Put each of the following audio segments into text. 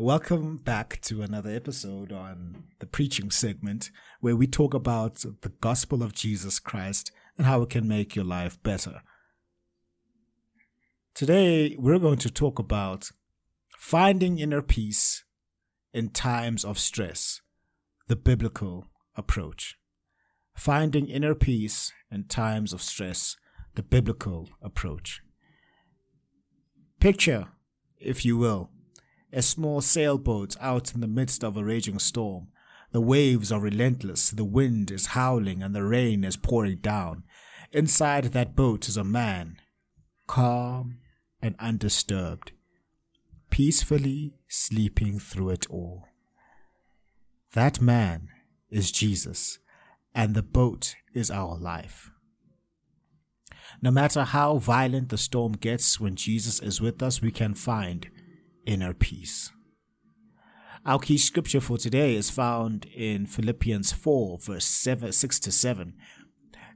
welcome back to another episode on the preaching segment where we talk about the gospel of Jesus Christ and how it can make your life better. Today, we're going to talk about finding inner peace in times of stress, the biblical approach. Finding inner peace in times of stress, the biblical approach. Picture if you will, a small sailboat out in the midst of a raging storm. The waves are relentless, the wind is howling, and the rain is pouring down. Inside that boat is a man, calm and undisturbed, peacefully sleeping through it all. That man is Jesus, and the boat is our life. No matter how violent the storm gets, when Jesus is with us, we can find inner peace. Our key scripture for today is found in Philippians 4, verse 7, 6 to 7.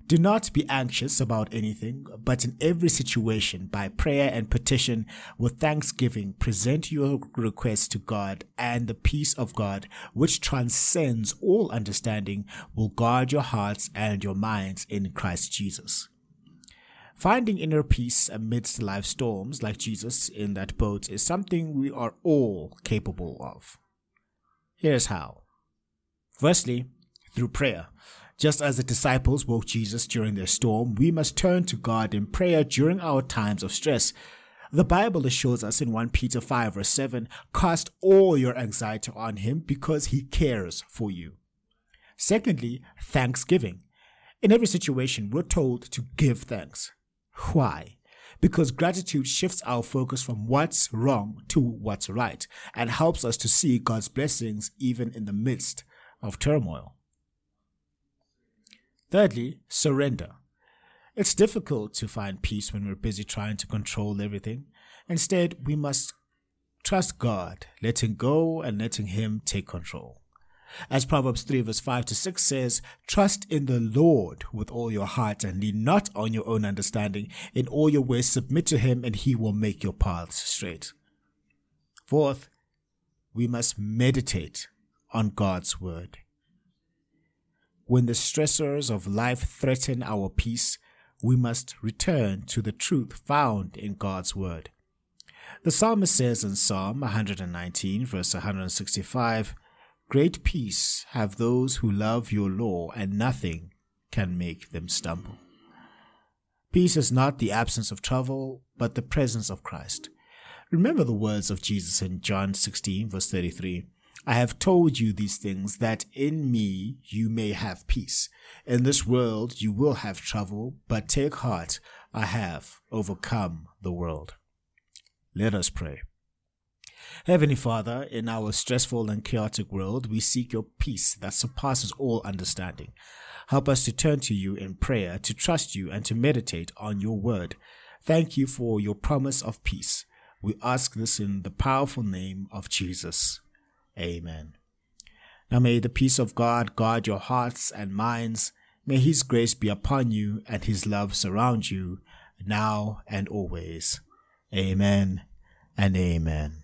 Do not be anxious about anything, but in every situation, by prayer and petition, with thanksgiving, present your requests to God, and the peace of God, which transcends all understanding, will guard your hearts and your minds in Christ Jesus. Finding inner peace amidst life storms, like Jesus in that boat, is something we are all capable of. Here's how. Firstly, through prayer. Just as the disciples woke Jesus during their storm, we must turn to God in prayer during our times of stress. The Bible assures us in 1 Peter 5 verse 7, cast all your anxiety on him because he cares for you. Secondly, thanksgiving. In every situation, we're told to give thanks. Why? Because gratitude shifts our focus from what's wrong to what's right and helps us to see God's blessings even in the midst of turmoil. Thirdly, surrender. It's difficult to find peace when we're busy trying to control everything. Instead, we must trust God, letting go and letting Him take control. As Proverbs 3 verse 5 to 6 says, Trust in the Lord with all your heart and lean not on your own understanding. In all your ways submit to him and he will make your paths straight. Fourth, we must meditate on God's word. When the stressors of life threaten our peace, we must return to the truth found in God's word. The psalmist says in Psalm 119, verse 165, Great peace have those who love your law, and nothing can make them stumble. Peace is not the absence of trouble, but the presence of Christ. Remember the words of Jesus in John 16, verse 33. I have told you these things that in me you may have peace. In this world you will have trouble, but take heart, I have overcome the world. Let us pray. Heavenly Father, in our stressful and chaotic world, we seek your peace that surpasses all understanding. Help us to turn to you in prayer, to trust you, and to meditate on your word. Thank you for your promise of peace. We ask this in the powerful name of Jesus. Amen. Now may the peace of God guard your hearts and minds. May his grace be upon you and his love surround you now and always. Amen and amen.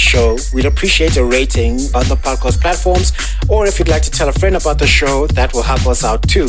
show, we'd appreciate a rating on the podcast platforms. Or if you'd like to tell a friend about the show, that will help us out too.